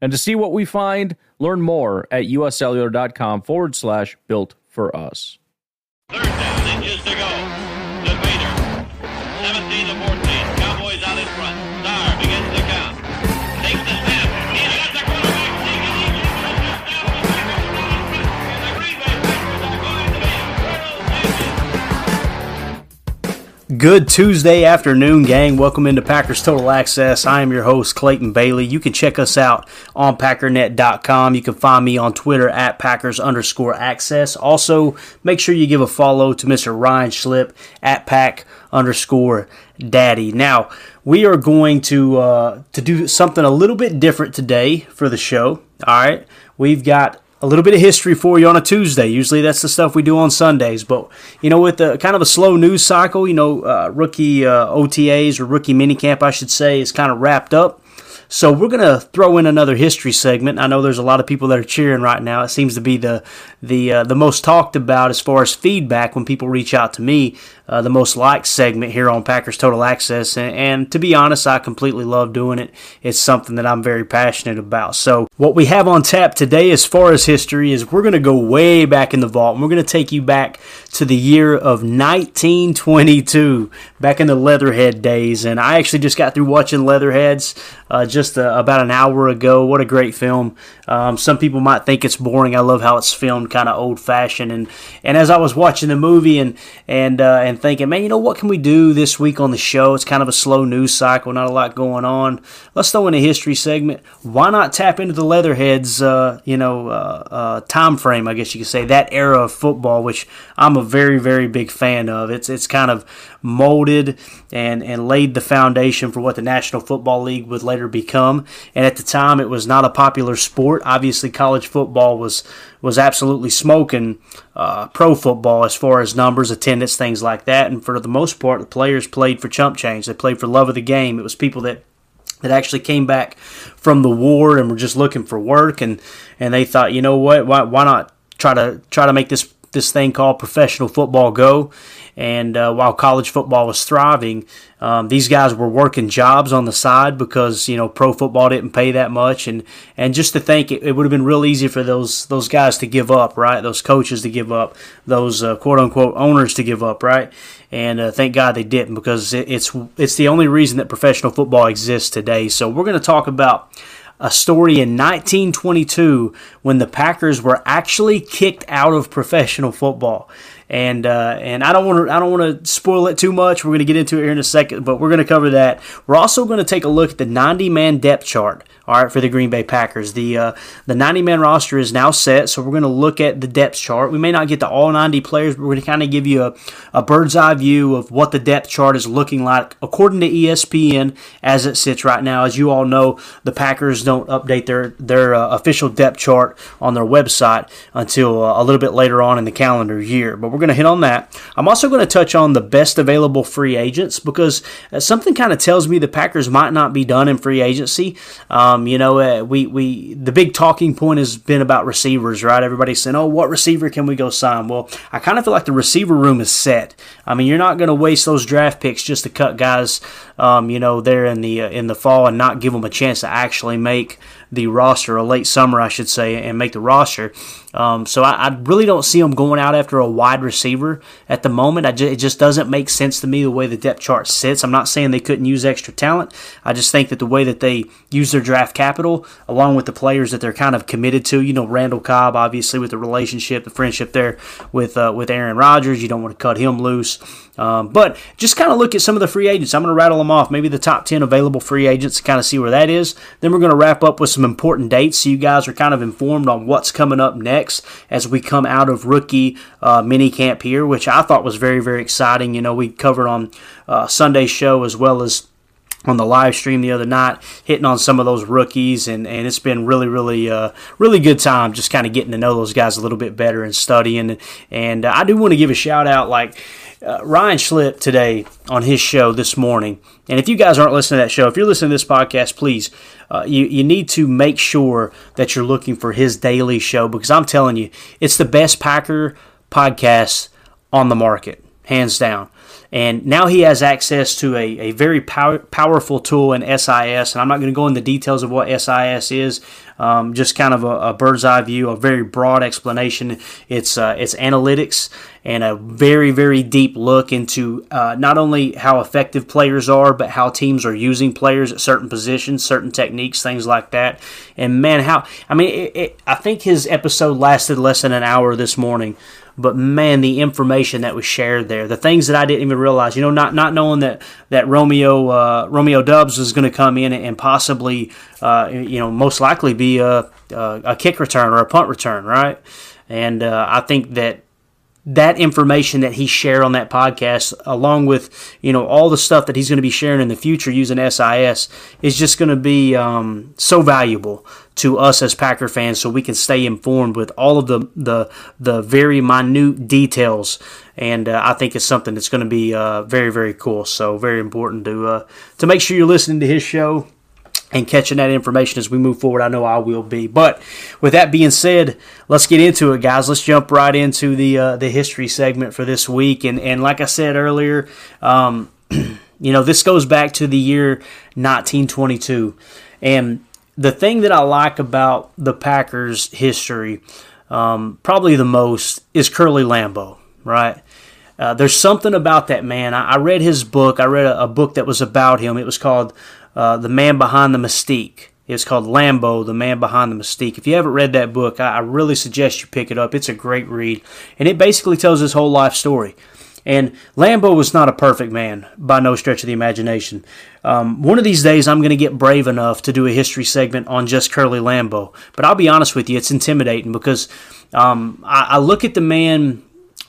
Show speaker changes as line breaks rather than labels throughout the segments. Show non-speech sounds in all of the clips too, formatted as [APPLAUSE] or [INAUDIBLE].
And to see what we find, learn more at uscellular.com forward slash built for us.
Third down,
Good Tuesday afternoon, gang. Welcome into Packers Total Access. I am your host, Clayton Bailey. You can check us out on packernet.com. You can find me on Twitter at Packers underscore access. Also, make sure you give a follow to Mr. Ryan Schlip at Pack underscore daddy. Now, we are going to uh, to do something a little bit different today for the show. All right. We've got a little bit of history for you on a Tuesday. Usually that's the stuff we do on Sundays. But, you know, with the kind of a slow news cycle, you know, uh, rookie uh, OTAs or rookie minicamp, I should say, is kind of wrapped up. So we're to throw in another history segment. I know there's a lot of people that are cheering right now. It seems to be the the uh, the most talked about as far as feedback when people reach out to me. Uh, the most liked segment here on Packers Total Access, and, and to be honest, I completely love doing it. It's something that I'm very passionate about. So what we have on tap today, as far as history, is we're going to go way back in the vault, and we're going to take you back to the year of 1922, back in the Leatherhead days. And I actually just got through watching Leatherheads uh, just uh, about an hour ago. What a great film! Um, some people might think it's boring. I love how it's filmed, kind of old fashioned. And and as I was watching the movie and and uh, and thinking, man, you know what can we do this week on the show? It's kind of a slow news cycle, not a lot going on. Let's throw in a history segment. Why not tap into the Leatherheads? Uh, you know, uh, uh, time frame, I guess you could say that era of football, which I'm a very very big fan of. It's it's kind of molded and and laid the foundation for what the National Football League would later become. And at the time, it was not a popular sport. Obviously, college football was was absolutely smoking uh, pro football as far as numbers, attendance, things like that. And for the most part, the players played for chump change. They played for love of the game. It was people that that actually came back from the war and were just looking for work and and they thought, you know what, why why not try to try to make this this thing called professional football go. And uh, while college football was thriving, um, these guys were working jobs on the side because you know pro football didn't pay that much, and and just to think it, it would have been real easy for those those guys to give up, right? Those coaches to give up, those uh, quote unquote owners to give up, right? And uh, thank God they didn't because it, it's it's the only reason that professional football exists today. So we're going to talk about a story in 1922 when the Packers were actually kicked out of professional football. And uh, and I don't want to I don't want to spoil it too much. We're going to get into it here in a second, but we're going to cover that. We're also going to take a look at the 90 man depth chart. All right, for the Green Bay Packers, the uh, the 90 man roster is now set, so we're going to look at the depth chart. We may not get to all 90 players, but we're going to kind of give you a, a bird's eye view of what the depth chart is looking like according to ESPN as it sits right now. As you all know, the Packers don't update their their uh, official depth chart on their website until uh, a little bit later on in the calendar year. But we're going to hit on that. I'm also going to touch on the best available free agents because uh, something kind of tells me the Packers might not be done in free agency. Um, you know, uh, we we the big talking point has been about receivers, right? Everybody's saying, "Oh, what receiver can we go sign?" Well, I kind of feel like the receiver room is set. I mean, you're not going to waste those draft picks just to cut guys, um, you know, there in the uh, in the fall and not give them a chance to actually make the roster, or late summer, I should say, and make the roster. Um, so I, I, really don't see them going out after a wide receiver at the moment. Ju- it just doesn't make sense to me the way the depth chart sits. I'm not saying they couldn't use extra talent. I just think that the way that they use their draft capital, along with the players that they're kind of committed to, you know, Randall Cobb, obviously with the relationship, the friendship there with uh, with Aaron Rodgers, you don't want to cut him loose. Um, but just kind of look at some of the free agents. I'm going to rattle them off. Maybe the top 10 available free agents to kind of see where that is. Then we're going to wrap up with some important dates so you guys are kind of informed on what's coming up next as we come out of rookie uh, mini camp here, which I thought was very, very exciting. You know, we covered on uh, Sunday's show as well as on the live stream the other night, hitting on some of those rookies, and, and it's been really, really, uh, really good time just kind of getting to know those guys a little bit better and studying. And uh, I do want to give a shout out, like uh, Ryan Schlip today on his show this morning. And if you guys aren't listening to that show, if you're listening to this podcast, please, uh, you, you need to make sure that you're looking for his daily show because I'm telling you, it's the best Packer podcast on the market, hands down. And now he has access to a, a very pow- powerful tool in SIS. And I'm not going to go into details of what SIS is, um, just kind of a, a, bird's eye view, a very broad explanation. It's, uh, it's analytics and a very, very deep look into uh, not only how effective players are, but how teams are using players at certain positions, certain techniques, things like that. And man, how, I mean, it, it, I think his episode lasted less than an hour this morning but man, the information that was shared there, the things that I didn't even realize, you know, not not knowing that that Romeo uh, Romeo Doubs was going to come in and possibly, uh, you know, most likely be a, a, a kick return or a punt return, right? And uh, I think that that information that he shared on that podcast, along with you know all the stuff that he's going to be sharing in the future using SIS, is just going to be um, so valuable to us as Packer fans, so we can stay informed with all of the the, the very minute details. And uh, I think it's something that's going to be uh, very very cool. So very important to uh, to make sure you're listening to his show and catching that information as we move forward. I know I will be. But with that being said, let's get into it, guys. Let's jump right into the uh, the history segment for this week. And and like I said earlier, um, [CLEARS THROAT] you know this goes back to the year 1922, and the thing that I like about the Packers' history, um, probably the most, is Curly Lambeau. Right. Uh, there's something about that man. I, I read his book. I read a, a book that was about him. It was called uh, The Man Behind the Mystique. It's called Lambeau, The Man Behind the Mystique. If you haven't read that book, I, I really suggest you pick it up. It's a great read. And it basically tells his whole life story. And Lambeau was not a perfect man by no stretch of the imagination. Um, one of these days, I'm going to get brave enough to do a history segment on just Curly Lambeau. But I'll be honest with you, it's intimidating because um, I, I, look at the man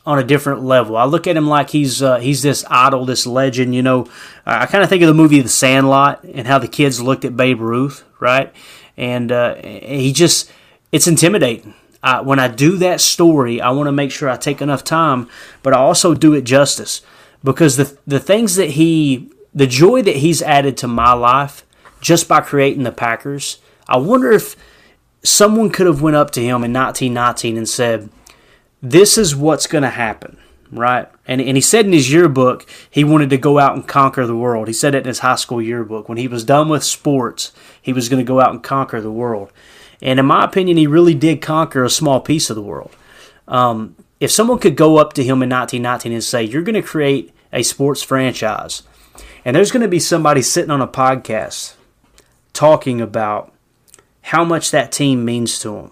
on a different level. I look at him like he's uh, he's this idol, this legend. You know, I kind of think of the movie The Sandlot and how the kids looked at Babe Ruth, right? And uh, he just it's intimidating. I, when I do that story, I want to make sure I take enough time, but I also do it justice because the the things that he, the joy that he's added to my life just by creating the Packers. I wonder if someone could have went up to him in 1919 and said this is what's going to happen, right? And, and he said in his yearbook he wanted to go out and conquer the world. He said it in his high school yearbook. When he was done with sports, he was going to go out and conquer the world. And in my opinion, he really did conquer a small piece of the world. Um, if someone could go up to him in 1919 and say, You're going to create a sports franchise, and there's going to be somebody sitting on a podcast talking about how much that team means to them,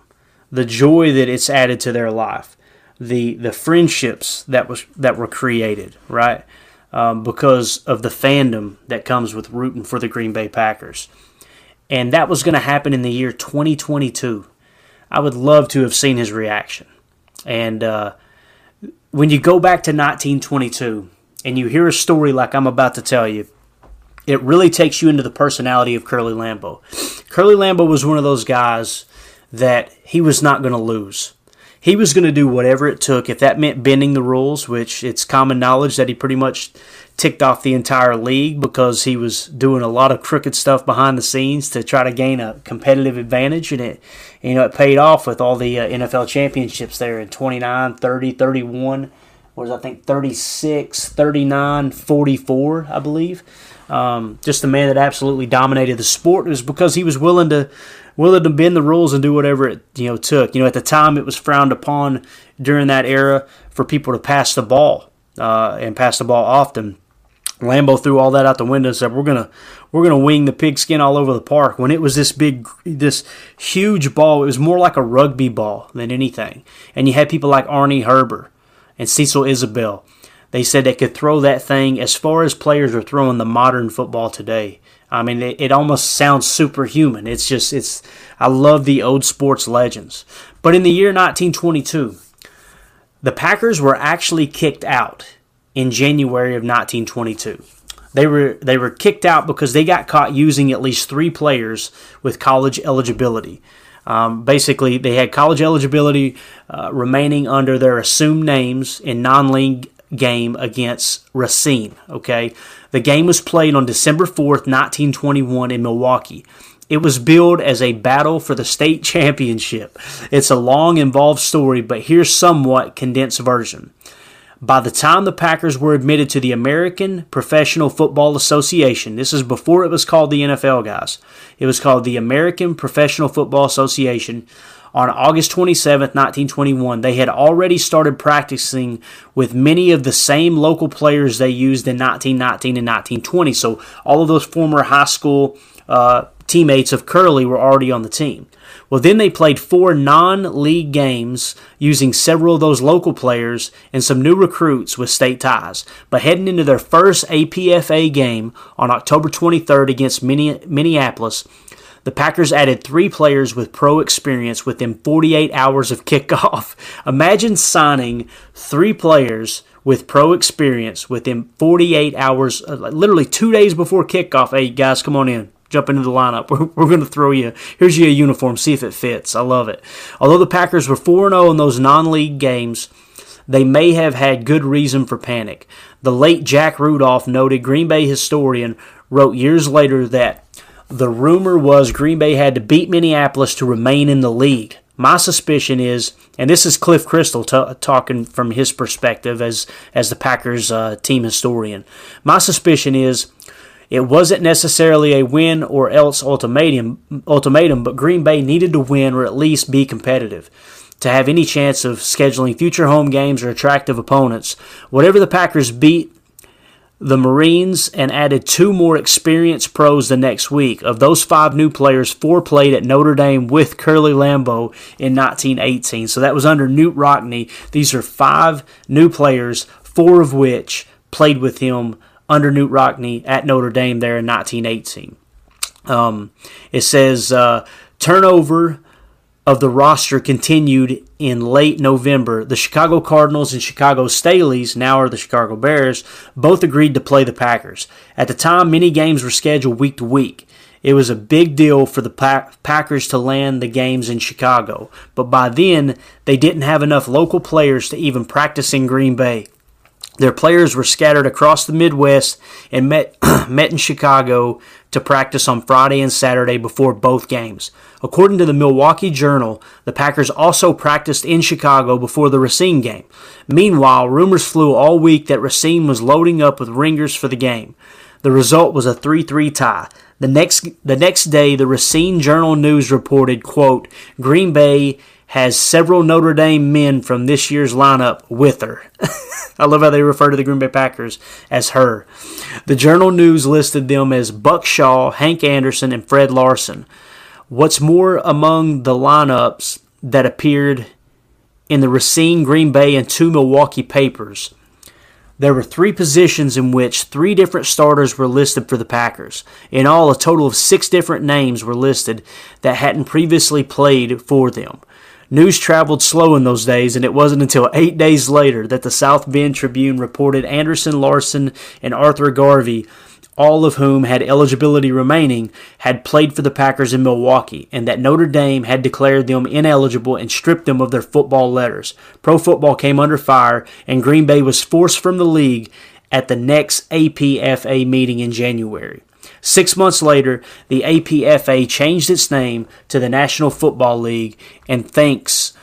the joy that it's added to their life, the the friendships that was that were created, right? Um, because of the fandom that comes with rooting for the Green Bay Packers, and that was going to happen in the year 2022. I would love to have seen his reaction. And uh, when you go back to 1922 and you hear a story like I'm about to tell you, it really takes you into the personality of Curly Lambeau. Curly Lambeau was one of those guys that he was not going to lose he was going to do whatever it took. If that meant bending the rules, which it's common knowledge that he pretty much ticked off the entire league because he was doing a lot of crooked stuff behind the scenes to try to gain a competitive advantage. And it, you know, it paid off with all the uh, NFL championships there in 29, 30, 31, was I think 36, 39, 44, I believe. Um, just a man that absolutely dominated the sport. It was because he was willing to willing to bend the rules and do whatever it you know took. You know, at the time it was frowned upon during that era for people to pass the ball uh, and pass the ball often. Lambeau threw all that out the window and said, "We're gonna we're gonna wing the pigskin all over the park." When it was this big, this huge ball, it was more like a rugby ball than anything. And you had people like Arnie Herber and Cecil Isbell. They said they could throw that thing as far as players are throwing the modern football today. I mean, it, it almost sounds superhuman. It's just, it's, I love the old sports legends. But in the year 1922, the Packers were actually kicked out in January of 1922. They were they were kicked out because they got caught using at least three players with college eligibility. Um, basically, they had college eligibility uh, remaining under their assumed names in non-league game against Racine. Okay, the game was played on December fourth, nineteen twenty-one, in Milwaukee. It was billed as a battle for the state championship. It's a long, involved story, but here's somewhat condensed version. By the time the Packers were admitted to the American Professional Football Association, this is before it was called the NFL, guys. It was called the American Professional Football Association. On August 27, 1921, they had already started practicing with many of the same local players they used in 1919 and 1920. So, all of those former high school uh, teammates of Curly were already on the team. Well, then they played four non league games using several of those local players and some new recruits with state ties. But heading into their first APFA game on October 23rd against Minneapolis, the Packers added three players with pro experience within 48 hours of [LAUGHS] kickoff. Imagine signing three players with pro experience within 48 hours, uh, literally two days before kickoff. Hey, guys, come on in jump into the lineup. [LAUGHS] We're, we're going to throw you. Here's your uniform. See if it fits. I love it. Although the Packers were 4 0 in those non league games, they may have had good reason for panic. The late Jack Rudolph, noted Green Bay historian, wrote years later that the rumor was Green Bay had to beat Minneapolis to remain in the league. My suspicion is, and this is Cliff Christl t- talking from his perspective as as the Packers uh, team historian. My suspicion is it wasn't necessarily a win or else ultimatum, ultimatum, but Green Bay needed to win or at least be competitive to have any chance of scheduling future home games or attractive opponents. Whatever the Packers beat the Marines and added two more experienced pros the next week. Of those five new players, four played at Notre Dame with Curly Lambeau in 1918. So that was under Knute Rockne. These are five new players, four of which played with him under Knute Rockne at Notre Dame there in 1918. Um, it says uh, turnover of the roster continued in late November. The Chicago Cardinals and Chicago Staleys, now are the Chicago Bears, both agreed to play the Packers. At the time, many games were scheduled week to week. It was a big deal for the Packers to land the games in Chicago, but by then they didn't have enough local players to even practice in Green Bay. Their players were scattered across the Midwest and met, [CLEARS THROAT] met in Chicago to practice on Friday and Saturday before both games. According to the Milwaukee Journal, the Packers also practiced in Chicago before the Racine game. Meanwhile, rumors flew all week that Racine was loading up with ringers for the game. The result was a 3-3 tie. The next the next day, the Racine Journal News reported, quote, Green Bay has several Notre Dame men from this year's lineup with her. [LAUGHS] I love how they refer to the Green Bay Packers as her. The Journal News listed them as Buck Shaw, Hank Anderson, and Fred Larson. What's more, among the lineups that appeared in the Racine, Green Bay, and two Milwaukee papers, there were three positions in which three different starters were listed for the Packers. In all, a total of six different names were listed that hadn't previously played for them. News traveled slow in those days, and it wasn't until eight days later that the South Bend Tribune reported Anderson, Larson, and Arthur Garvey, all of whom had eligibility remaining, had played for the Packers in Milwaukee, and that Notre Dame had declared them ineligible and stripped them of their football letters. Pro football came under fire, and Green Bay was forced from the league at the next APFA meeting in January. Six months later, the APFA changed its name to the National Football League, and thanks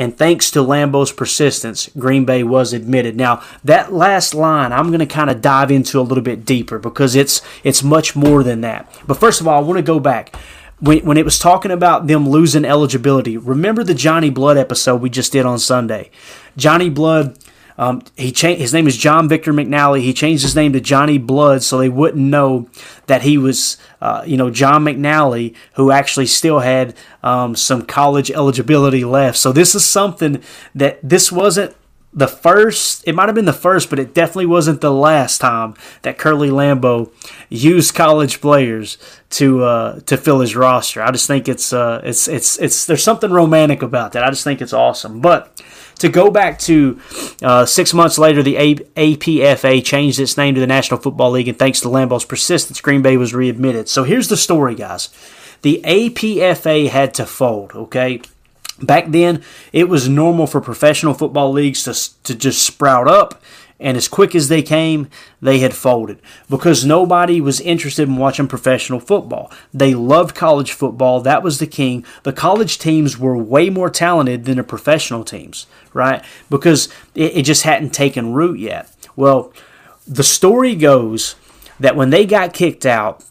and thanks to Lambeau's persistence, Green Bay was admitted. Now, that last line I'm going to kind of dive into a little bit deeper because it's it's much more than that. But first of all, I want to go back. When, when it was talking about them losing eligibility, remember the Johnny Blood episode we just did on Sunday? Johnny Blood um, he changed. His name is John Victor McNally. He changed his name to Johnny Blood so they wouldn't know that he was, uh, you know, John McNally, who actually still had um, some college eligibility left. So this is something that this wasn't the first. It might have been the first, but it definitely wasn't the last time that Curly Lambeau used college players to uh, to fill his roster. I just think it's uh, it's it's it's there's something romantic about that. I just think it's awesome, but to go back to uh, six months later, the APFA changed its name to the National Football League, and thanks to Lambeau's persistence, Green Bay was readmitted. So here's the story, guys. The APFA had to fold, okay? Back then, it was normal for professional football leagues to, to just sprout up and as quick as they came, they had folded because nobody was interested in watching professional football. They loved college football, that was the king. The college teams were way more talented than the professional teams, right? Because it, it just hadn't taken root yet. Well, the story goes that when they got kicked out,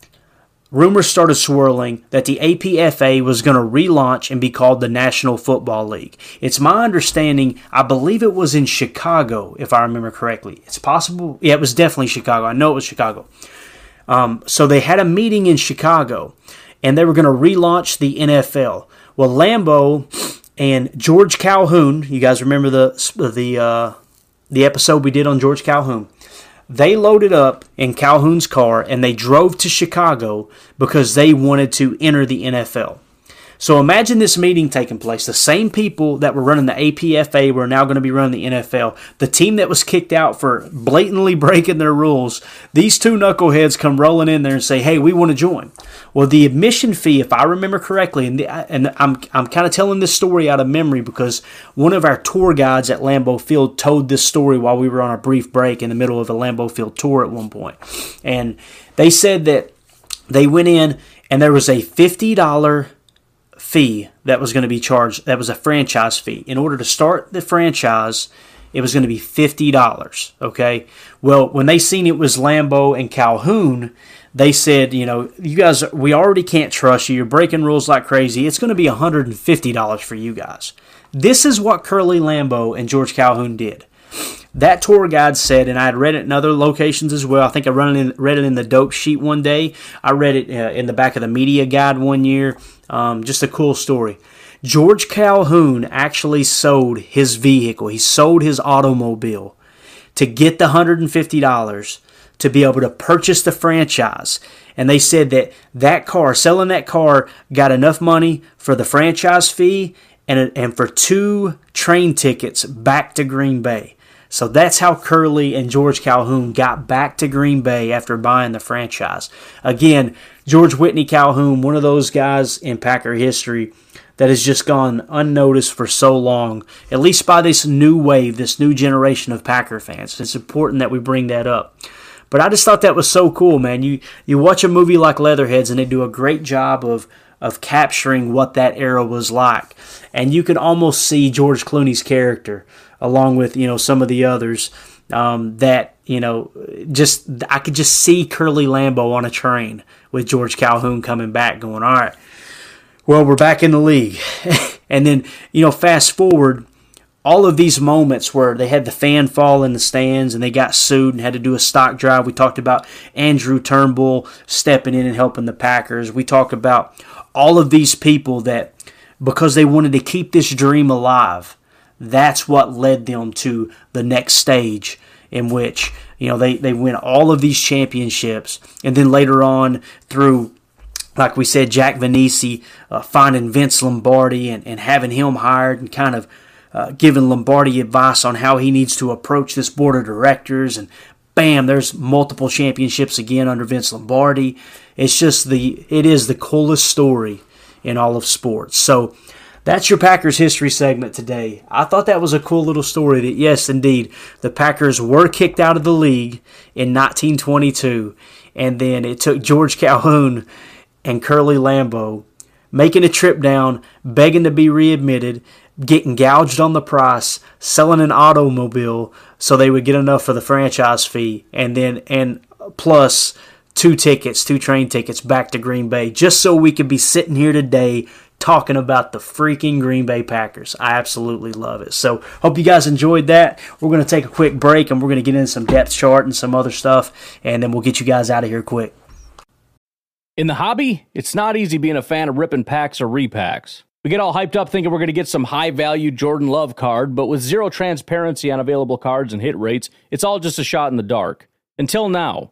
rumors started swirling that the APFA was going to relaunch and be called the National Football League. It's my understanding, I believe it was in Chicago, if I remember correctly. It's possible, yeah, it was definitely Chicago. I know it was Chicago. Um, so they had a meeting in Chicago and they were going to relaunch the NFL. Well, Lambeau and George Calhoun, you guys remember the the uh, the episode we did on George Calhoun? They loaded up in Calhoun's car and they drove to Chicago because they wanted to enter the NFL. So imagine this meeting taking place. The same people that were running the APFA were now going to be running the NFL. The team that was kicked out for blatantly [LAUGHS] breaking their rules, these two knuckleheads come rolling in there and say, "Hey, we want to join." Well, the admission fee, if I remember correctly, and, the, and I'm I'm kind of telling this story out of memory because one of our tour guides at Lambeau Field told this story while we were on a brief break in the middle of a Lambeau Field tour at one point, and they said that they went in and there was a fifty dollar fee that was going to be charged. That was a franchise fee. In order to start the franchise, it was going to be $50. Okay. Well, when they seen it was Lambeau and Calhoun, they said, you know, you guys, we already can't trust you. You're breaking rules like crazy. It's going to be $150 for you guys. This is what Curly Lambeau and George Calhoun did. That tour guide said, and I had read it in other locations as well. I think I read it in, read it in the dope sheet one day. I read it uh, in the back of the media guide one year. Um, just a cool story. George Calhoun actually sold his vehicle. He sold his automobile to get the $150 to be able to purchase the franchise. And they said that that car, selling that car, got enough money for the franchise fee and, and for two train tickets back to Green Bay. So that's how Curly and George Calhoun got back to Green Bay after buying the franchise. Again, George Whitney Calhoun, one of those guys in Packer history that has just gone unnoticed for so long, at least by this new wave, this new generation of Packer fans. It's important that we bring that up. But I just thought that was so cool, man. You you watch a movie like Leatherheads and they do a great job of of capturing what that era was like. And you can almost see George Clooney's character along with you know some of the others um, that you know just I could just see Curly Lambeau on a train with George Calhoun coming back, going, all right, well we're back in the league, [LAUGHS] and then you know fast forward. All of these moments where they had the fan fall in the stands and they got sued and had to do a stock drive. We talked about Andrew Turnbull stepping in and helping the Packers. We talked about all of these people that, because they wanted to keep this dream alive, that's what led them to the next stage in which you know they, they win all of these championships. And then later on through like we said jack Vainisi uh, finding vince lombardi and, and having him hired and kind of uh, giving lombardi advice on how he needs to approach this board of directors. And bam there's multiple championships again under vince lombardi. It's just the it is the coolest story in all of sports. So that's your Packers history segment today. I thought that was a cool little story that, yes, indeed, the Packers were kicked out of the league in 1922, and then it took George Calhoun and Curly Lambeau making a trip down, begging to be readmitted, getting gouged on the price, selling an automobile so they would get enough for the franchise fee, and then, and plus, two tickets, two train tickets back to Green Bay, just so we could be sitting here today talking about the freaking Green Bay Packers. I absolutely love it. So, hope you guys enjoyed that. We're going to take a quick break and we're going to get into some depth chart and some other stuff, and then we'll get you guys out of here quick.
In the hobby, it's not easy being a fan of ripping packs or repacks. We get all hyped up thinking we're going to get some high value Jordan Love card, but with zero transparency on available cards and hit rates, it's all just a shot in the dark. Until now.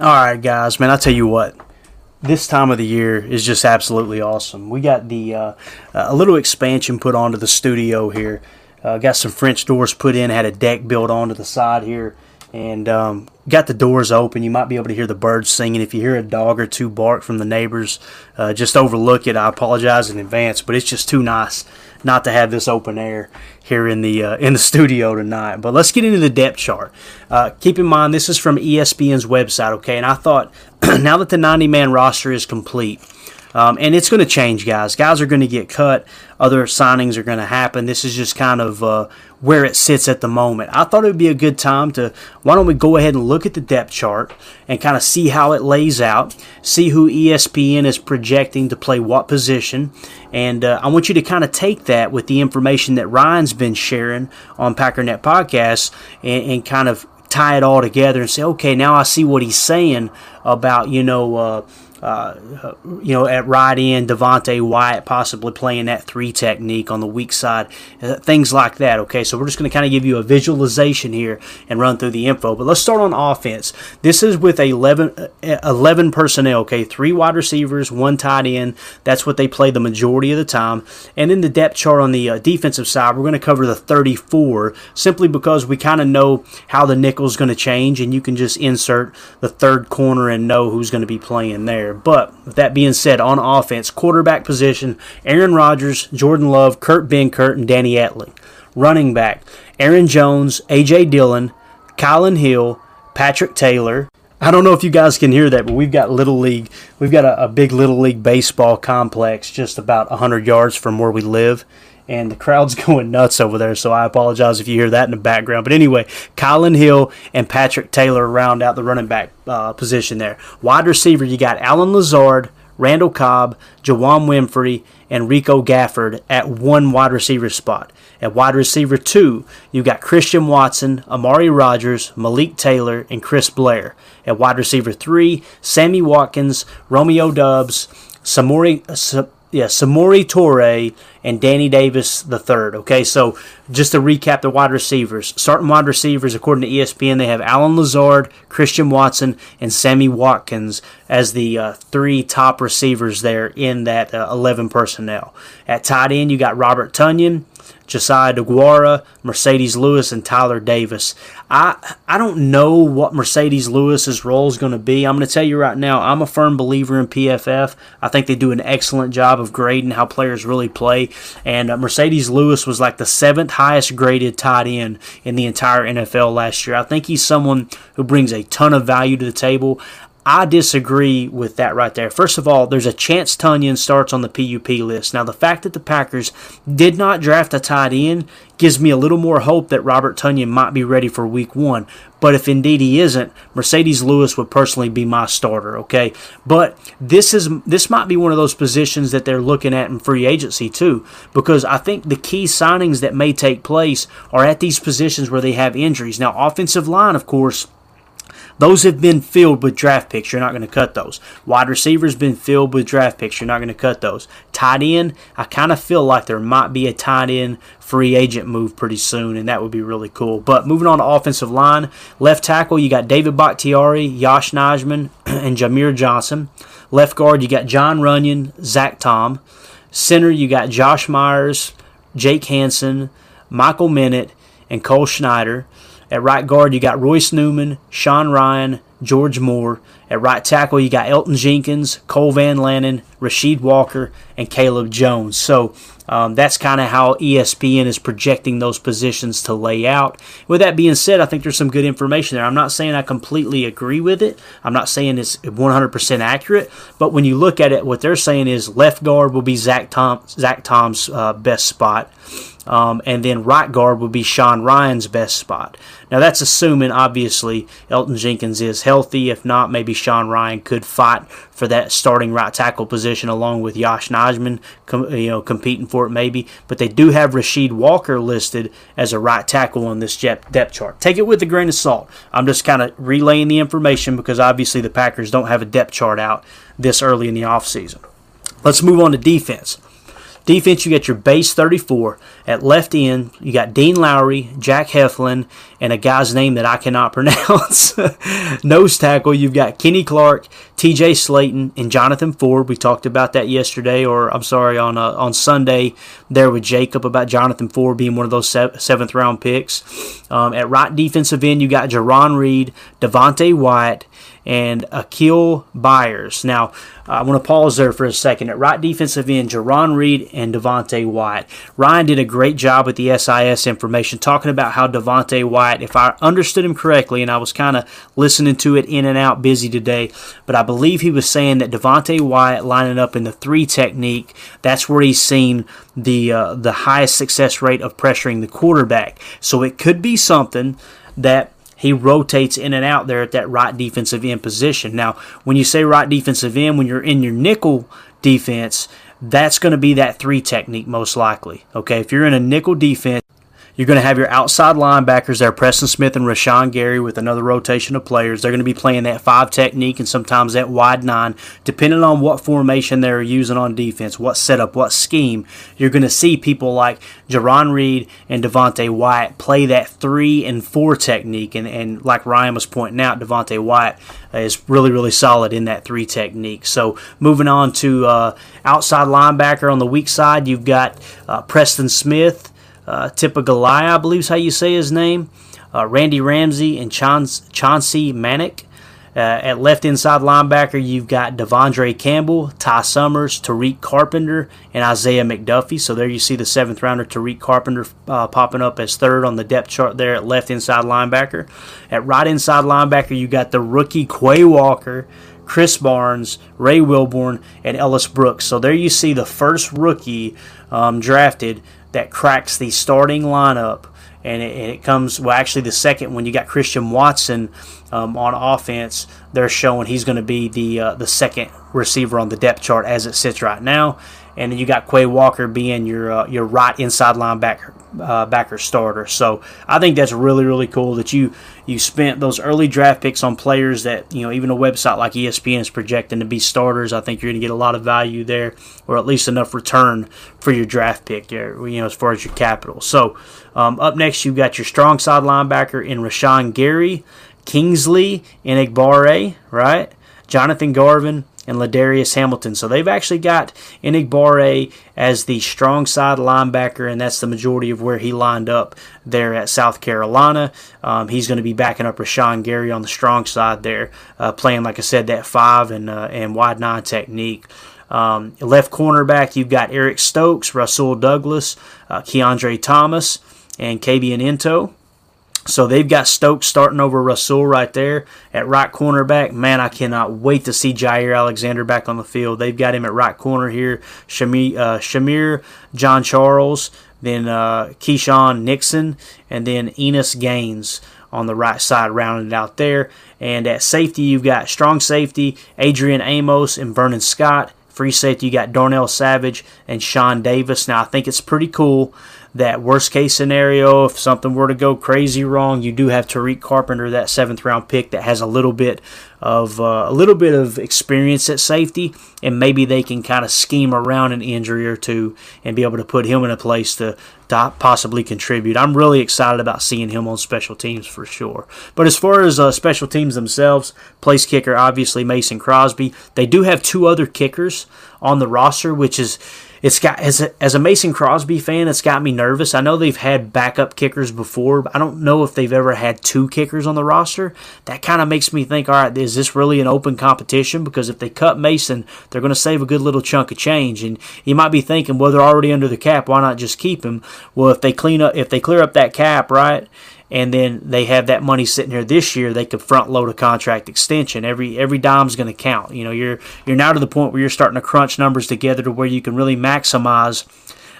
All right, guys, man, I'll tell you what. This time of the year is just absolutely awesome. We got the uh, a little expansion put onto the studio here. Uh, got some French doors put in. Had a deck built onto the side here, and um, got the doors open. You might be able to hear the birds singing. If you hear a dog or two bark from the neighbors, uh, just overlook it. I apologize in advance, but it's just too nice not to have this open air here in the uh, in the [LAUGHS] studio tonight. But let's get into the depth chart. Uh, keep in mind this is from ESPN's website, okay? And I thought [CLEARS THROAT] now that the 90 man roster is complete. Um, and it's going to change, guys. Guys are going to get cut. Other signings are going to happen. This is just kind of uh, where it sits at the moment. I thought it would be a good time to why don't we go ahead and look at the depth chart and kind of see how it lays out, see who ESPN is projecting to play what position, and uh, I want you to kind of take that with the information that Ryan's been sharing on Packernet Podcast and, and kind of tie it all together and say, okay, now I see what he's saying about you know. Uh, uh, you know, at right end, Devonte Wyatt possibly playing that three technique on the weak side, uh, things like that. Okay, so we're just going to kind of give you a visualization here and run through the info. But let's start on offense. This is with 11, uh, 11 personnel. Okay, three wide receivers, one tight end. That's what they play the majority of the time. And in the depth chart on the uh, defensive side, we're going to cover the 34 simply because we kind of know how the nickel is going to change, and you can just insert the third corner and know who's going to be playing there there. But with that being said, on offense, quarterback position, Aaron Rodgers, Jordan Love, Kurt Benkert, and Danny Etling. Running back, Aaron Jones, A.J. Dillon, Kylin Hill, Patrick Taylor. I don't know if you guys can hear that, but we've got Little League. We've got a, a big Little League baseball complex just about 100 yards from where we live and the crowd's [LAUGHS] going nuts over there. So I apologize if you hear that in the background. But anyway, Kylin Hill and Patrick Taylor round out the running back uh, position there. Wide receiver, you got Allen Lazard, Randall Cobb, Juwann Winfree, and Rico Gafford at one wide receiver spot. At wide receiver two, you got Christian Watson, Amari Rogers, Malik Taylor, and Chris Blair. At wide receiver three, Sammy Watkins, Romeo Doubs, Samori. Uh, yeah, Samori Toure and Danny Davis the third. Okay, so just to recap the wide receivers, starting wide receivers according to ESPN, they have Allen Lazard, Christian Watson, and Sammy Watkins as the uh, three top receivers there in that uh, 11 personnel. At tight end, you got Robert Tonyan, Josiah DeGuara, Marcedes Lewis, and Tyler Davis. I I don't know what Marcedes Lewis's role is going to be. I'm going to tell you right now. I'm a firm believer in PFF. I think they do an excellent job of grading how players really play. And uh, Marcedes Lewis was like the seventh highest graded tight end in the entire NFL last year. I think he's someone who brings a ton of value to the table. I disagree with that right there. First of all, there's a chance Tonyan starts on the PUP list. Now, the fact that the Packers did not draft a tight end gives me a little more hope that Robert Tonyan might be ready for week one. But if indeed he isn't, Marcedes Lewis would personally be my starter, okay? But this is this might be one of those positions that they're looking at in free agency too, because I think the key signings that may take place are at these positions where they have injuries. Now, offensive line, of course, those have been filled with draft picks. You're not going to cut those. Wide receivers been filled with draft picks. You're not going to cut those. Tight end, I kind of feel like there might be a tight end free agent move pretty soon, and that would be really cool. But moving on to offensive line, left tackle, you got David Bakhtiari, Yosh Nijman, [CLEARS THROAT] and Jameer Johnson. Left guard, you got Jon Runyan, Zach Tom. Center, you got Josh Myers, Jake Hansen, Michael Menet, and Cole Schneider. At right guard, you got Royce Newman, Sean Rhyan, George Moore. At right tackle, you got Elgton Jenkins, Cole Van Lanen, Rasheed Walker, and Caleb Jones. So um, that's kind of how ESPN is projecting those positions to lay out. With that being said, I think there's some good information there. I'm not saying I completely agree with it. I'm not saying it's 100% accurate. But when you look at it, what they're saying is left guard will be Zach Tom, Zach Tom's uh, best spot. Um, and then right guard would be Sean Rhyan's best spot. Now that's assuming obviously Elgton Jenkins is healthy. If not, maybe Sean Rhyan could fight for that starting right tackle position along with Yosh Nijman, com- you know, competing for it maybe. But they do have Rasheed Walker listed as a right tackle on this depth chart. Take it with a grain of salt. I'm just kind of relaying the information because obviously the Packers don't have a depth chart out this early in the offseason. Let's move on to defense. Defense, you got your base 34. At left end, you got Dean Lowry, Jack Heflin, and a guy's name that I cannot [LAUGHS] pronounce. [LAUGHS] Nose tackle, you've got Kenny Clark, TJ Slaton, and Jonathan Ford. We talked about that yesterday, or I'm sorry, on uh, on Sunday there with Jacob about Jonathan Ford being one of those seventh round picks. Um, at right defensive end, you got Jarran Reed, Devonte Wyatt, and Akial Byers. Now, I want to pause there for a second. At right defensive end, Jarran Reed and Devonte Wyatt. Ryan did a great job with the SIS information, talking about how Devonte Wyatt, if I understood him correctly, and I was kind of listening to it in and out busy today, but I believe he was saying that Devonte Wyatt lining up in the three technique, that's where he's seen the uh, the highest success rate of pressuring the quarterback. So it could be something that he rotates in and out there at that right defensive end position. Now, when you say right defensive end, when you're in your nickel defense, that's going to be that three technique most likely. Okay, if you're in a nickel defense, you're going to have your outside linebackers there, Preston Smith and Rashan Gary, with another rotation of players. They're going to be playing that five technique and sometimes that wide nine, depending on what formation they're using on defense, what setup, what scheme. You're going to see people like Jarran Reed and Devonte Wyatt play that three and four technique. And, and like Ryan was pointing out, Devonte Wyatt is really, really solid in that three technique. So moving on to uh, outside linebacker on the weak side, you've got uh, Preston Smith uh, Tipa Galeai, I believe is how you say his name, uh, Randy Ramsey, and Chauncey Manac. Uh, at left inside linebacker, you've got De'Vondre Campbell, Ty Summers, Tariq Carpenter, and Isaiah McDuffie. So there you see the seventh rounder, Tariq Carpenter, uh, popping up as third on the depth chart there at left inside linebacker. At right inside linebacker, you got the rookie Quay Walker, Chris Barnes, Ray Wilborn, and Ellis Brooks. So there you see the first rookie um, drafted that cracks the starting lineup. And it, and it, comes, well, actually, the second when you got Christian Watson um, on offense, they're showing he's going to be the uh, the second receiver on the depth chart as it sits right now and then you got Quay Walker being your uh, your right inside linebacker uh, backer starter. So I think that's really really cool that you you spent those early draft picks on players that you know even a website like ESPN is projecting to be starters. I think you're going to get a lot of value there, or at least enough return for your draft pick. You know as far as your capital. So um, up next you've got your strong side linebacker in Rashan Gary, Kingsley Enagbare, right? Jonathan Garvin, and Ladarius Hamilton. So they've actually got Enagbare as the strong side linebacker, and that's the majority of where he lined up there at South Carolina. Um, he's going to be backing up Rashan Gary on the strong side there, uh, playing, like I said, that five and, uh, and wide nine technique. Um, left cornerback, you've got Eric Stokes, Rasul Douglas, uh, Kiondre Thomas, and Kabion Ento. So they've got Stokes starting over Rasul right there at right cornerback. Man, I cannot wait to see Jaire Alexander back on the field. They've got him at right corner here. Shemar, uh, Shemar John Charles, then uh, Keisean Nixon, and then Innis Gaines on the right side, rounded out there. And at safety, you've got strong safety Adrian Amos and Vernon Scott. Free safety, you got Darnell Savage and Sean Davis. Now, I think it's pretty cool that worst case scenario, if something were to go crazy wrong, you do have Tariq Carpenter, that seventh round pick that has a little bit of uh, a little bit of experience at safety, and maybe they can kind of scheme around an injury or two and be able to put him in a place to, to possibly contribute. I'm really excited about seeing him on special teams for sure. But as far as uh, special teams themselves, place kicker obviously Mason Crosby. They do have two other kickers on the roster, which is it's got as a, as a Mason Crosby fan, it's got me nervous. I know they've had backup kickers before, but I don't know if they've ever had two kickers on the roster. That kind of makes me think, all right, is this really an open competition? Because if they cut Mason, they're going to save a good little chunk of change, and you might be thinking, well, they're already under the cap, why not just keep him? Well, if they clean up, if they clear up that cap, right, and then they have that money sitting here this year, they could front load a contract extension. Every every dime's going to count. You know, you're you're now to the point where you're starting to crunch numbers together to where you can really maximize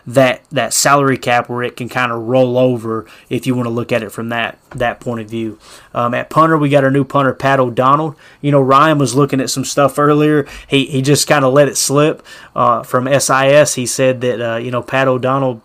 that that salary cap where it can kind of roll over if you want to look at it from that that point of view. Um, at punter, we got our new punter Pat O'Donnell. You know, Ryan was looking at some stuff earlier. He he just kind of let it slip uh, from SIS. He said that uh, you know Pat O'Donnell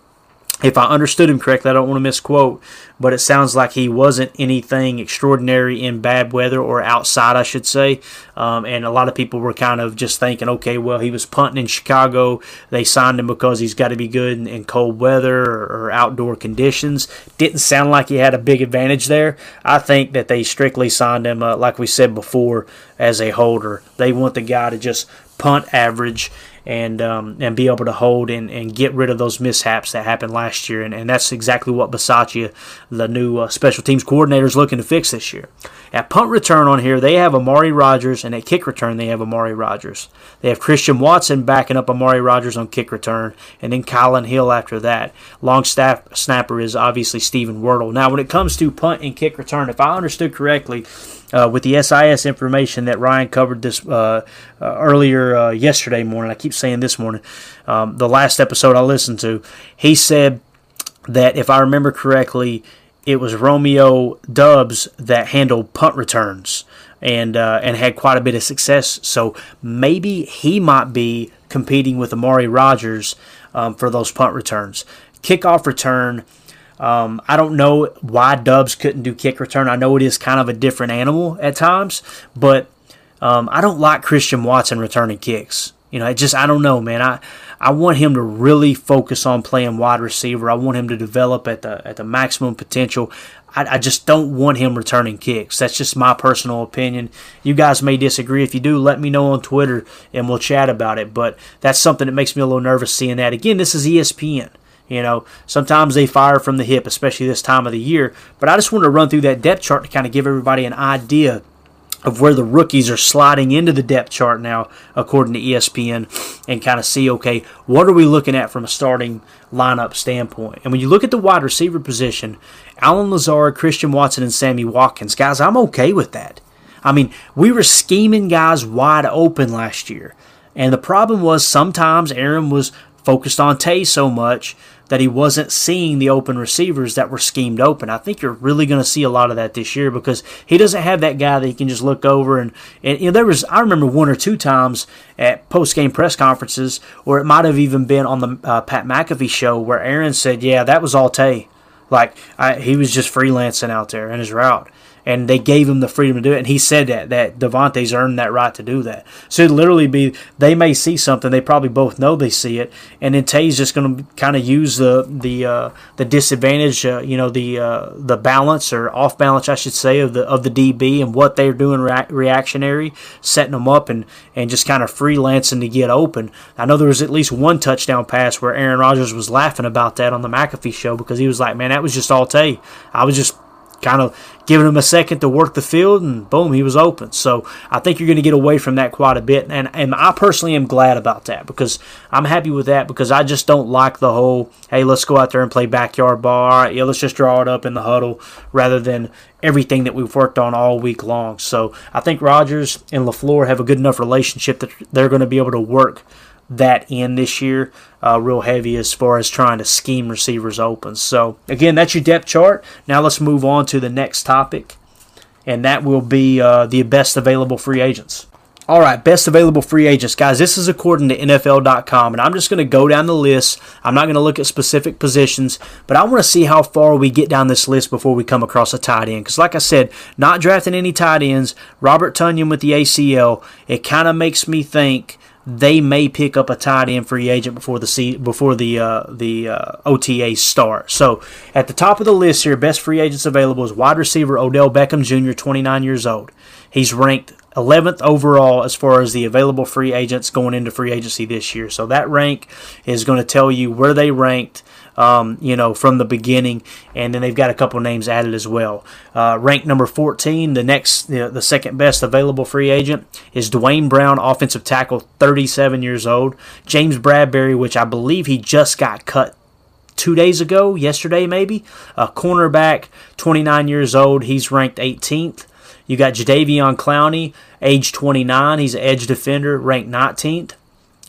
if I understood him correctly, I don't want to misquote, but it sounds like he wasn't anything extraordinary in bad weather or outside, I should say. Um, and a lot of people were kind of just thinking, okay, well, he was punting in Chicago. They signed him because he's got to be good in, in cold weather or, or, outdoor conditions. Didn't sound like he had a big advantage there. I think that they strictly signed him, uh, like we said before, as a holder. They want the guy to just punt average and um, and be able to hold and, and get rid of those mishaps that happened last year. And, and that's exactly what Bisaccia, the new uh, special teams coordinator, is looking to fix this year. At punt return on here, they have Amari Rodgers, and at kick return, they have Amari Rodgers. They have Christian Watson backing up Amari Rodgers on kick return, and then Kylin Hill after that. Long staff snapper is obviously Steven Wirtel. Now, when it comes to punt and kick return, if I understood correctly, uh, with the SIS information that Ryan covered this uh, uh, earlier uh, yesterday morning. I keep saying this morning. Um, the last episode I listened to, he said that if I remember correctly, it was Romeo Doubs that handled punt returns and uh, and had quite a bit of success. So maybe he might be competing with Amari Rodgers um, for those punt returns. Kickoff return um, I don't know why Doubs couldn't do kick return. I know it is kind of a different animal at times, but um, I don't like Christian Watson returning kicks. You know, it just I don't know, man. I I want him to really focus on playing wide receiver. I want him to develop at the at the maximum potential. I, I just don't want him returning kicks. That's just my personal opinion. You guys may disagree. If you do, let me know on Twitter and we'll chat about it. But that's something that makes me a little nervous seeing that. Again, this is ESPN. You know, sometimes they fire from the hip, especially this time of the year. But I just want to run through that depth chart to kind of give everybody an idea of where the rookies are sliding into the depth chart now, according to ESPN, and kind of see, okay, what are we looking at from a starting lineup standpoint? And when you look at the wide receiver position, Allen Lazard, Christian Watson, and Sammy Watkins, guys, I'm okay with that. I mean, we were scheming guys wide open last year. And the problem was sometimes Aaron was focused on Tay so much that he wasn't seeing the open receivers that were schemed open. I think you're really going to see a lot of that this year because he doesn't have that guy that he can just look over and, and you know there was I remember one or two times at post game press conferences or it might have even been on the uh, Pat McAfee show where Aaron said, "Yeah, that was all Tay." Like I, he was just freelancing out there in his route and they gave him the freedom to do it. And he said that that Davante's earned that right to do that. So it literally be they may see something, they probably both know they see it, and then Tay's just going to kind of use the the uh, the disadvantage, uh, you know, the uh, the balance or off balance, I should say, of the of the DB and what they're doing re- reactionary, setting them up and and just kind of freelancing to get open. I know there was at least one touchdown pass where Aaron Rodgers was laughing about that on the McAfee show because he was like, "Man, that was just all Tay. I was just kind of giving him a second to work the field, and boom, he was open. So I think you're going to get away from that quite a bit, and and I personally am glad about that because I'm happy with that because I just don't like the whole hey let's go out there and play backyard ball. All right, yeah, let's just draw it up in the huddle rather than everything that we've worked on all week long. So I think Rodgers and LaFleur have a good enough relationship that they're going to be able to work that in this year uh, real heavy as far as trying to scheme receivers open. So, again, that's your depth chart. Now let's move on to the next topic, and that will be uh, the best available free agents. All right, best available free agents. Guys, this is according to NFL.com, and I'm just going to go down the list. I'm not going to look at specific positions, but I want to see how far we get down this list before we come across a tight end. Because, like I said, not drafting any tight ends, Robert Tonyan with the ACL, it kind of makes me think they may pick up a tight end free agent before the before the uh, the uh, OTAs start. So at the top of the list here, best free agents available is wide receiver Odell Beckham Jr., 29 years old. He's ranked 11th overall as far as the available free agents going into free agency this year. So that rank is going to tell you where they ranked um, you know, from the beginning. And then they've got a couple names added as well. Uh, ranked number 14, the next, you know, the second best available free agent is Duane Brown, offensive tackle, 37 years old. James Bradberry, which I believe he just got cut two days ago, yesterday maybe. A cornerback, 29 years old. He's ranked 18th. You got Jadeveon Clowney, age 29. He's an edge defender, ranked 19th.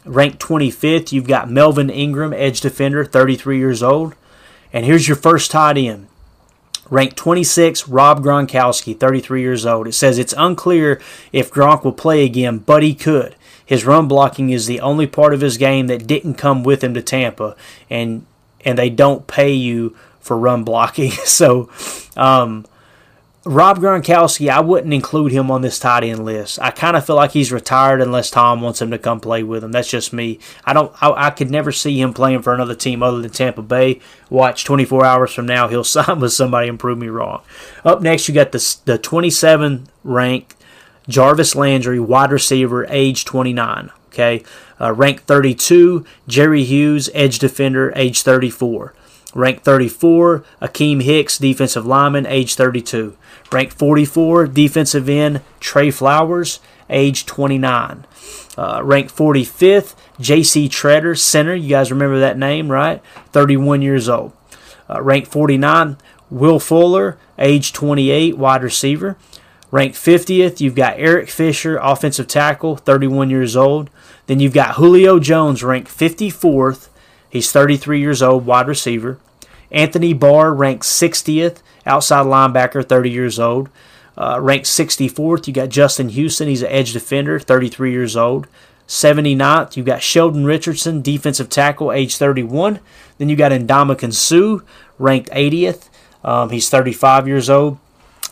Ranked 25th, you've got Melvin Ingram, edge defender, 33 years old. And here's your first tight end. Ranked 26, Rob Gronkowski, 33 years old. It says it's unclear if Gronk will play again, but he could. His run blocking is the only part of his game that didn't come with him to Tampa, and and they don't pay you for run blocking. [LAUGHS] So, um, Rob Gronkowski, I wouldn't include him on this tight end list. I kind of feel like he's retired unless Tom wants him to come play with him. That's just me. I don't. I, I, could never see him playing for another team other than Tampa Bay. Watch 24 hours from now, he'll [LAUGHS] sign with somebody and prove me wrong. Up next, you got the the 27 ranked Jarvis Landry, wide receiver, age 29. Okay, uh, ranked 32, Jerry Hughes, edge defender, age 34. Ranked 34, Akiem Hicks, defensive lineman, age 32. Ranked 44, defensive end, Trey Flowers, age 29. Uh, ranked 45th, J.C. Tretter, center. You guys remember that name, right? 31 years old. Uh, ranked 49, Will Fuller, age 28, wide receiver. Ranked 50th, you've got Eric Fisher, offensive tackle, 31 years old. Then you've got Julio Jones, ranked 54th. He's 33 years old, wide receiver. Anthony Barr, ranked 60th outside linebacker, 30 years old. Uh, ranked 64th, you got Justin Houston. He's an edge defender, 33 years old. 79th, you got Sheldon Richardson, defensive tackle, age 31. Then you got Ndamukong Suh, ranked 80th. Um, he's 35 years old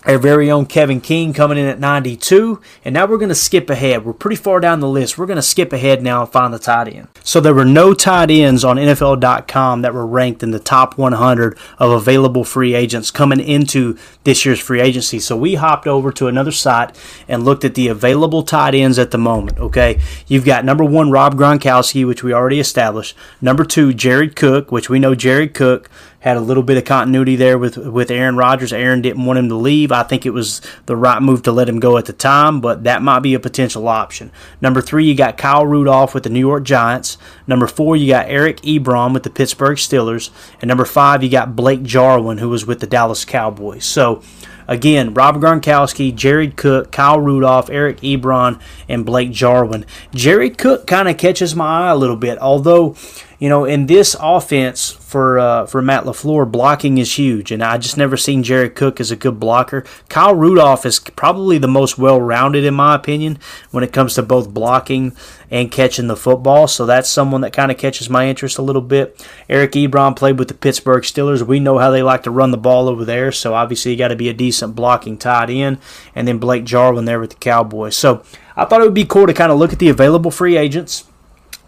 our very own Kevin King coming in at 92. And now we're going to skip ahead. We're pretty far down the list. We're going to skip ahead now and find the tight end. So there were no tight ends on NFL.com that were ranked in the top 100 of available free agents coming into this year's free agency. So we hopped over to another site and looked at the available tight ends at the moment. Okay. You've got number one, Rob Gronkowski, which we already established. Number two, Jared Cook, which we know Jared Cook had a little bit of continuity there with with Aaron Rodgers. Aaron didn't want him to leave. I think it was the right move to let him go at the time, but that might be a potential option. Number three, you got Kyle Rudolph with the New York Giants. Number four, you got Eric Ebron with the Pittsburgh Steelers, and number five, you got Blake Jarwin who was with the Dallas Cowboys. So. Again, Rob Gronkowski, Jared Cook, Kyle Rudolph, Eric Ebron, and Blake Jarwin. Jared Cook kind of catches my eye a little bit, although you know, in this offense for uh, for Matt LaFleur, blocking is huge, and I just never seen Jared Cook as a good blocker. Kyle Rudolph is probably the most well-rounded, in my opinion, when it comes to both blocking and catching the football. So that's someone that kind of catches my interest a little bit. Eric Ebron played with the Pittsburgh Steelers. We know how they like to run the ball over there, so obviously you got to be a decent blocking tight end. And then Blake Jarwin there with the Cowboys. So I thought it would be cool to kind of look at the available free agents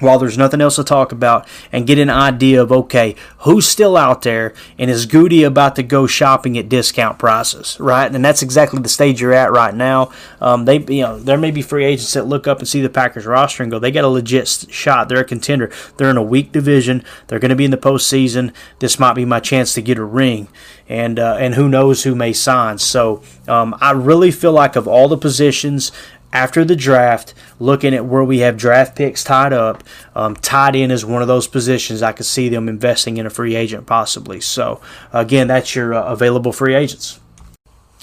while there's nothing else to talk about and get an idea of okay who's still out there and is Gutey about to go shopping at discount prices right? And that's exactly the stage you're at right now. Um, they you know there may be free agents that look up and see the Packers roster and go they got a legit shot. They're a contender. They're in a weak division. They're going to be in the postseason. This might be my chance to get a ring. And uh, and who knows who may sign. So um, I really feel like of all the positions after the draft, looking at where we have draft picks tied up, um, tied in is one of those positions I could see them investing in a free agent possibly. So, again, that's your uh, available free agents.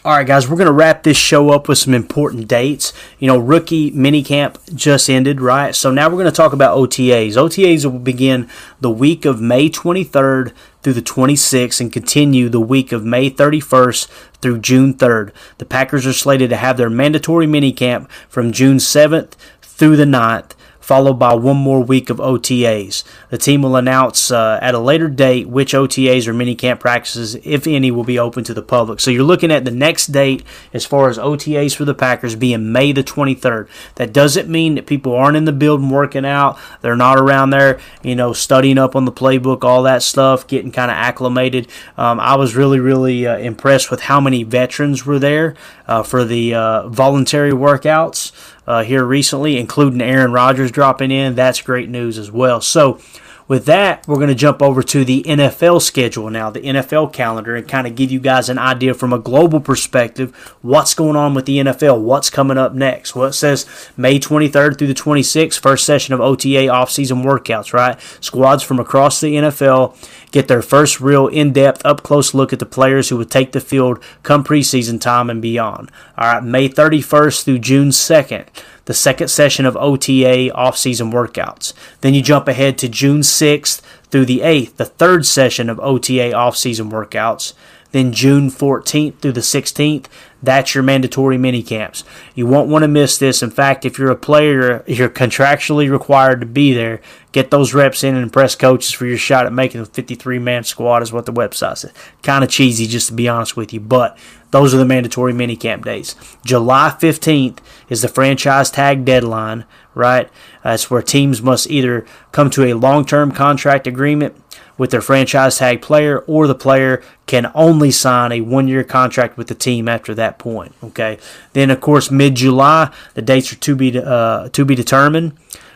All right, guys, we're going to wrap this show up with some important dates. You know, rookie minicamp just ended, right? So now we're going to talk about OTAs. OTAs will begin the week of May 23rd through the 26th and continue the week of May 31st through June 3rd. The Packers are slated to have their mandatory minicamp from June 7th through the 9th followed by one more week of OTAs. The team will announce uh, at a later date which OTAs or minicamp practices, if any, will be open to the public. So you're looking at the next date as far as OTAs for the Packers being May the 23rd. That doesn't mean that people aren't in the building working out. They're not around there, you know, studying up on the playbook, all that stuff, getting kind of acclimated. Um, I was really, really uh, impressed with how many veterans were there uh, for the uh, voluntary workouts uh, here recently, including Aaron Rodgers dropping in. That's great news as well. So, with that, we're going to jump over to the NFL schedule now, the NFL calendar, and kind of give you guys an idea from a global perspective what's going on with the NFL, what's coming up next. Well, it says May 23rd through the 26th, first session of OTA offseason workouts, right? Squads from across the NFL get their first real in depth, up close look at the players who would take the field come preseason time and beyond. All right, May 31st through June 2nd the second session of OTA off-season workouts. Then you jump ahead to June 6th through the 8th, the third session of OTA off-season workouts. Then June 14th through the 16th, that's your mandatory mini camps. You won't want to miss this. In fact, if you're a player, you're contractually required to be there. Get those reps in and impress coaches for your shot at making a 53 man squad, is what the website says. Kind of cheesy, just to be honest with you, but those are the mandatory mini camp days. July 15th is the franchise tag deadline, right? That's where teams must either come to a long term contract agreement with their franchise tag player, or the player can only sign a one year contract with the team after that point. Okay. Then, of course, mid July, the dates are to be uh, to be determined.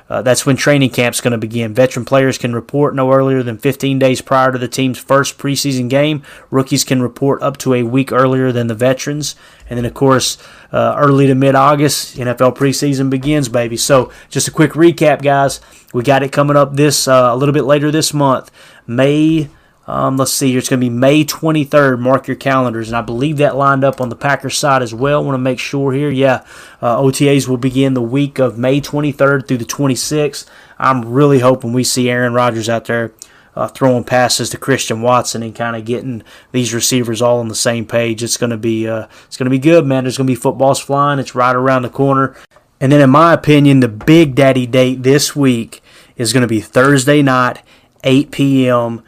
Uh, that's when training camp's going to begin. Veteran players can report no earlier than 15 days prior to the team's first preseason game. Rookies can report up to a week earlier than the veterans. And then, of course, uh, early to mid August, NFL preseason begins, baby. So, just a quick recap, guys. We got it coming up this uh, a little bit later this month. May, um, let's see here, it's going to be May 23rd. Mark your calendars. And I believe that lined up on the Packers side as well. want to make sure here. Yeah, uh, OTAs will begin the week of May 23rd through the 26th. I'm really hoping we see Aaron Rodgers out there. Uh, throwing passes to Christian Watson and kind of getting these receivers all on the same page. It's going to be uh, it's going to be good, man. There's going to be footballs flying. It's right around the corner. And then, in my opinion, the big daddy date this week is going to be Thursday night 8 p.m.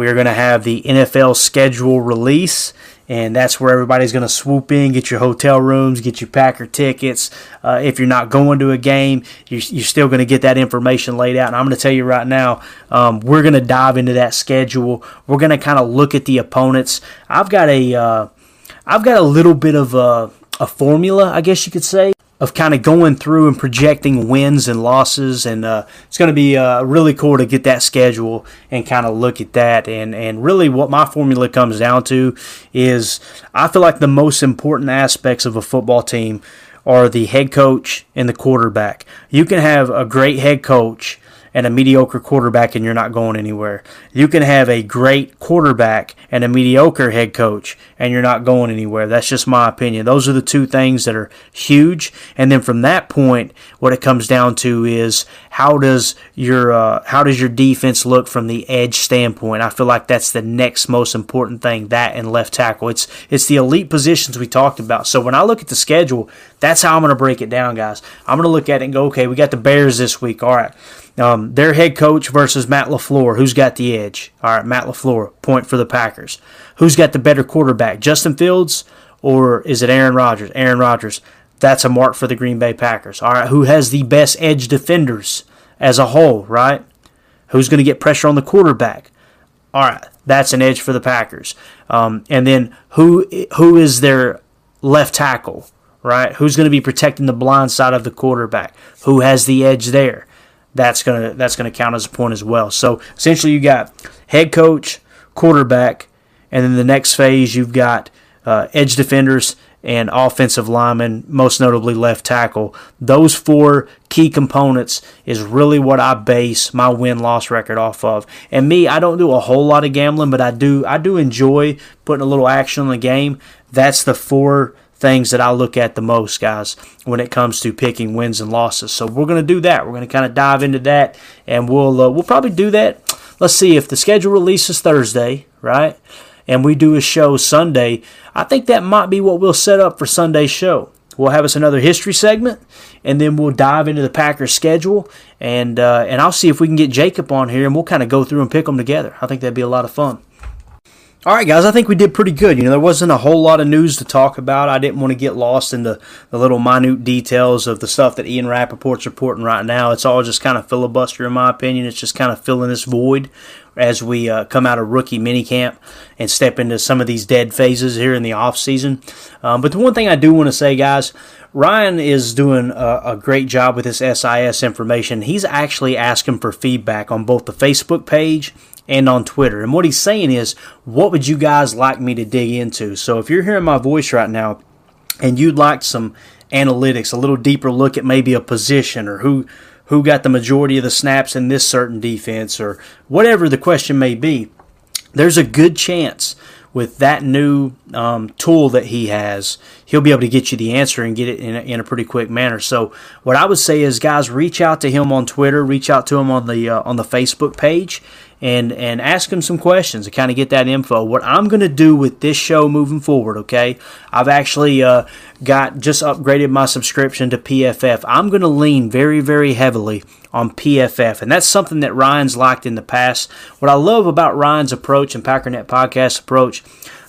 We're going to have the NFL schedule release, and that's where everybody's going to swoop in, get your hotel rooms, get your Packer tickets. Uh, if you're not going to a game, you're, you're still going to get that information laid out. And I'm going to tell you right now, um, we're going to dive into that schedule. We're going to kind of look at the opponents. I've got a, have uh, got a little bit of a, a formula, I guess you could say of kind of going through and projecting wins and losses, and uh, it's going to be uh, really cool to get that schedule and kind of look at that. And and really, what my formula comes down to is I feel like the most important aspects of a football team are the head coach and the quarterback. You can have a great head coach and a mediocre quarterback and you're not going anywhere. You can have a great quarterback and a mediocre head coach and you're not going anywhere. That's just my opinion. Those are the two things that are huge. And then from that point, what it comes down to is how does your uh, how does your defense look from the edge standpoint? I feel like that's the next most important thing. That and left tackle. It's it's the elite positions we talked about. So when I look at the schedule, that's how I'm going to break it down, guys. I'm going to look at it and go, okay, we got the Bears this week. All right. Um, their head coach versus Matt LaFleur. Who's got the edge? All right, Matt LaFleur, point for the Packers. Who's got the better quarterback, Justin Fields or is it Aaron Rodgers? Aaron Rodgers. That's a mark for the Green Bay Packers. All right, who has the best edge defenders? as a whole, right? Who's going to get pressure on the quarterback? All right, that's an edge for the Packers. Um, and then who who is their left tackle, right? Who's going to be protecting the blind side of the quarterback? Who has the edge there? That's gonna that's gonna count as a point as well. So essentially, you got head coach, quarterback, and then the next phase you've got uh, edge defenders and offensive lineman, most notably left tackle. Those four key components is really what I base my win loss record off of. And me, I don't do a whole lot of gambling, but I do I do enjoy putting a little action on the game. That's the four things that I look at the most, guys, when it comes to picking wins and losses. So we're going to do that. We're going to kind of dive into that, and we'll uh, we'll probably do that. Let's see if the schedule releases Thursday, right? And we do a show Sunday. I think that might be what we'll set up for Sunday's show. We'll have us another history segment, and then we'll dive into the Packers schedule, and uh, and I'll see if we can get Jacob on here, and we'll kind of go through and pick them together. I think that'd be a lot of fun. All right, guys, I think we did pretty good. You know, there wasn't a whole lot of news to talk about. I didn't want to get lost in the, the little minute details of the stuff that Ian Rapoport's reporting right now. It's all just kind of filibuster, in my opinion. It's just kind of filling this void as we uh, come out of rookie minicamp and step into some of these dead phases here in the off season. Um, but the one thing I do want to say, guys, Ryan is doing a, a, great job with this SIS information. He's actually asking for feedback on both the Facebook page and on Twitter. And what he's saying is, what would you guys like me to dig into? So if you're hearing my voice right now and you'd like some analytics, a little deeper look at maybe a position or who who got the majority of the snaps in this certain defense or whatever the question may be, there's a good chance with that new um, tool that he has, he'll be able to get you the answer and get it in a, in a pretty quick manner. So, what I would say is, guys, reach out to him on Twitter, reach out to him on the uh, on the Facebook page, and and ask them some questions to kind of get that info. What I'm going to do with this show moving forward, okay? I've actually uh, got just upgraded my subscription to PFF. I'm going to lean very very heavily on PFF, and that's something that Ryan's liked in the past. What I love about Ryan's approach and Packernet podcast approach,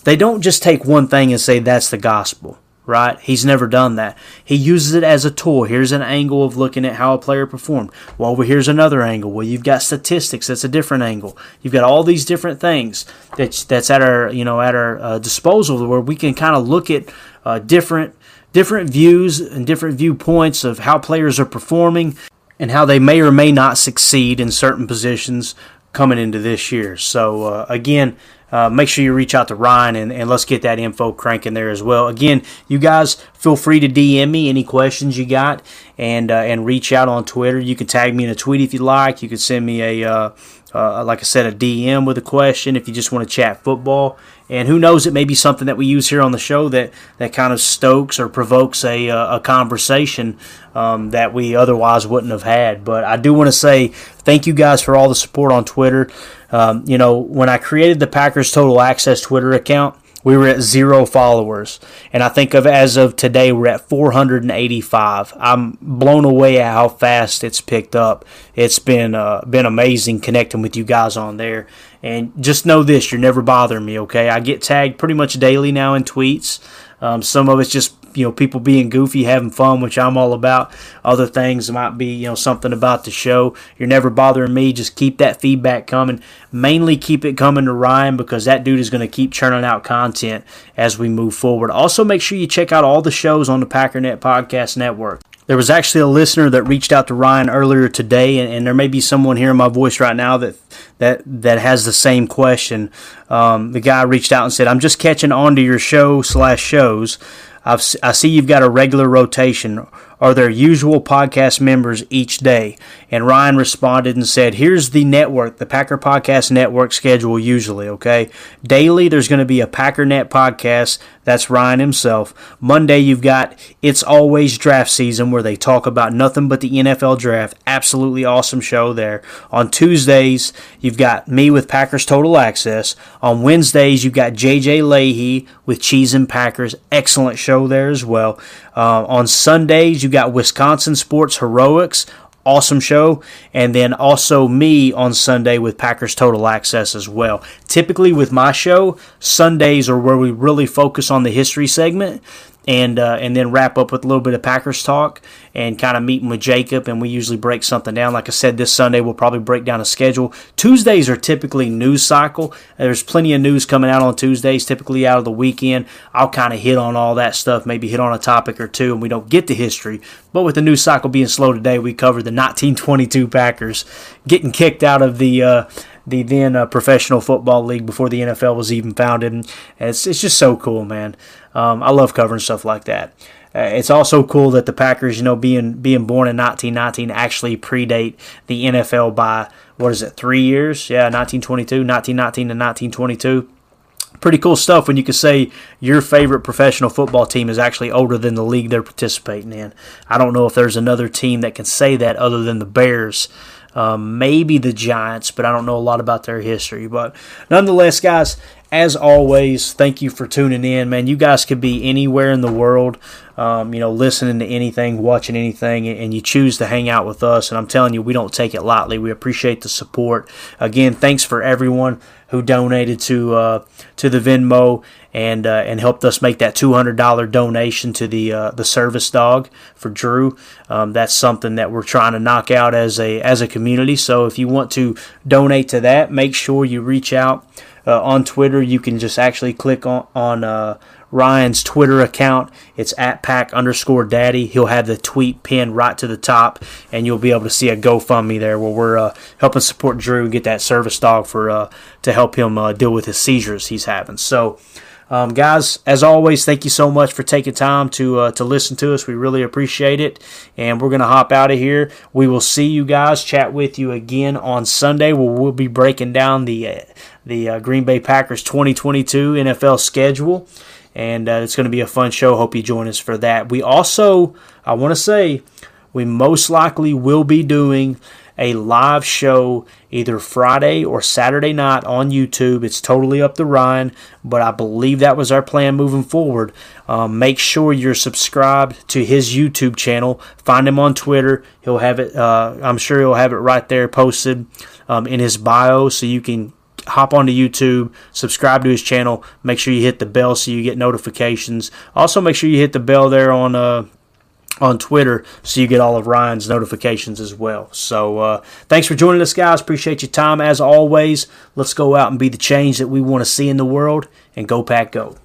they don't just take one thing and say that's the gospel right? He's never done that. He uses it as a tool. Here's an angle of looking at how a player performed. Well, over here's another angle. Well, you've got statistics. That's a different angle. You've got all these different things that's that's at our you know at our uh, disposal where we can kind of look at uh, different different views and different viewpoints of how players are performing and how they may or may not succeed in certain positions coming into this year. So uh, again, uh, make sure you reach out to Ryan and, and let's get that info cranking there as well. Again, you guys feel free to DM me any questions you got and uh, and reach out on Twitter. You can tag me in a tweet if you like. You can send me a uh, uh, like I said, a DM with a question if you just want to chat football. And who knows, it may be something that we use here on the show that, that kind of stokes or provokes a, uh, a conversation um, that we otherwise wouldn't have had. But I do want to say thank you guys for all the support on Twitter. Um, you know, when I created the Packers Total Access Twitter account, we were at zero followers, and I think of as of today we're at 485. I'm blown away at how fast it's picked up. It's been uh, been amazing connecting with you guys on there, and just know this: you're never bothering me. Okay, I get tagged pretty much daily now in tweets. Um, some of it's just you know people being goofy, having fun, which I'm all about. Other things might be you know something about the show. You're never bothering me. Just keep that feedback coming. Mainly keep it coming to Ryan because that dude is going to keep churning out content as we move forward. Also, make sure you check out all the shows on the Packernet Podcast Network. There was actually a listener that reached out to Ryan earlier today, and, and there may be someone hearing my voice right now that that that has the same question. Um, the guy reached out and said, "I'm just catching on to your show slash shows. I've, I see you've got a regular rotation are their usual podcast members each day. And Ryan responded and said, Here's the network, the Packer Podcast Network schedule usually, okay? Daily, there's going to be a PackerNet podcast. That's Ryan himself. Monday, you've got It's Always Draft Season, where they talk about nothing but the NFL draft. Absolutely awesome show there. On Tuesdays, you've got me with Packers Total Access. On Wednesdays, you've got JJ Leahy with Cheese and Packers. Excellent show there as well. Uh, on Sundays, you got Wisconsin Sports Heroics. Awesome show. And then also me on Sunday with Packers Total Access as well. Typically, with my show, Sundays are where we really focus on the history segment. And uh, and then wrap up with a little bit of Packers talk and kind of meeting with Jacob. And we usually break something down. Like I said, this Sunday we'll probably break down a schedule. Tuesdays are typically news cycle. There's plenty of news coming out on Tuesdays, typically out of the weekend. I'll kind of hit on all that stuff, maybe hit on a topic or two, and we don't get to history. But with the news cycle being slow today, we covered the 1922 Packers getting kicked out of the. Uh, the then uh, professional football league before the NFL was even founded. And it's, it's just so cool, man. Um, I love covering stuff like that. Uh, it's also cool that the Packers, you know, being being born in 1919, actually predate the NFL by what is it, three years? Yeah, 1922, 1919 to 1922 pretty cool stuff when you can say your favorite professional football team is actually older than the league they're participating in. I don't know if there's another team that can say that other than the Bears. Um, maybe the Giants, but I don't know a lot about their history. But nonetheless, guys, as always, thank you for tuning in, man. You guys could be anywhere in the world, um, you know, listening to anything, watching anything, and you choose to hang out with us. And I'm telling you, we don't take it lightly. We appreciate the support. Again, thanks for everyone who donated to uh, to the Venmo and uh, and helped us make that two hundred dollar donation to the uh, the service dog for Drew. Um, that's something that we're trying to knock out as a as a community. So if you want to donate to that, make sure you reach out uh, on Twitter. You can just actually click on on uh, Ryan's Twitter account. It's at pack underscore daddy. He'll have the tweet pinned right to the top, and you'll be able to see a GoFundMe there where we're uh, helping support Drew get that service dog for uh, to help him uh, deal with his seizures he's having. So. Um, guys, as always, thank you so much for taking time to uh, to listen to us. We really appreciate it, and we're gonna hop out of here. We will see you guys, chat with you again on Sunday, where we'll be breaking down the uh, the uh, Green Bay Packers 2022 NFL schedule, and uh, it's going to be a fun show. Hope you join us for that. We also, I want to say, we most likely will be doing a live show either Friday or Saturday night on YouTube. It's totally up to Ryan, but I believe that was our plan moving forward. Um, make sure you're subscribed to his YouTube channel. Find him on Twitter. He'll have it. Uh, I'm sure he'll have it right there posted um, in his bio, so you can hop onto YouTube, subscribe to his channel. Make sure you hit the bell so you get notifications. Also, make sure you hit the bell there on uh, on Twitter so you get all of Ryan's notifications as well. So, uh, thanks for joining us, guys. Appreciate your time as always. Let's go out and be the change that we want to see in the world and go, Pack, go.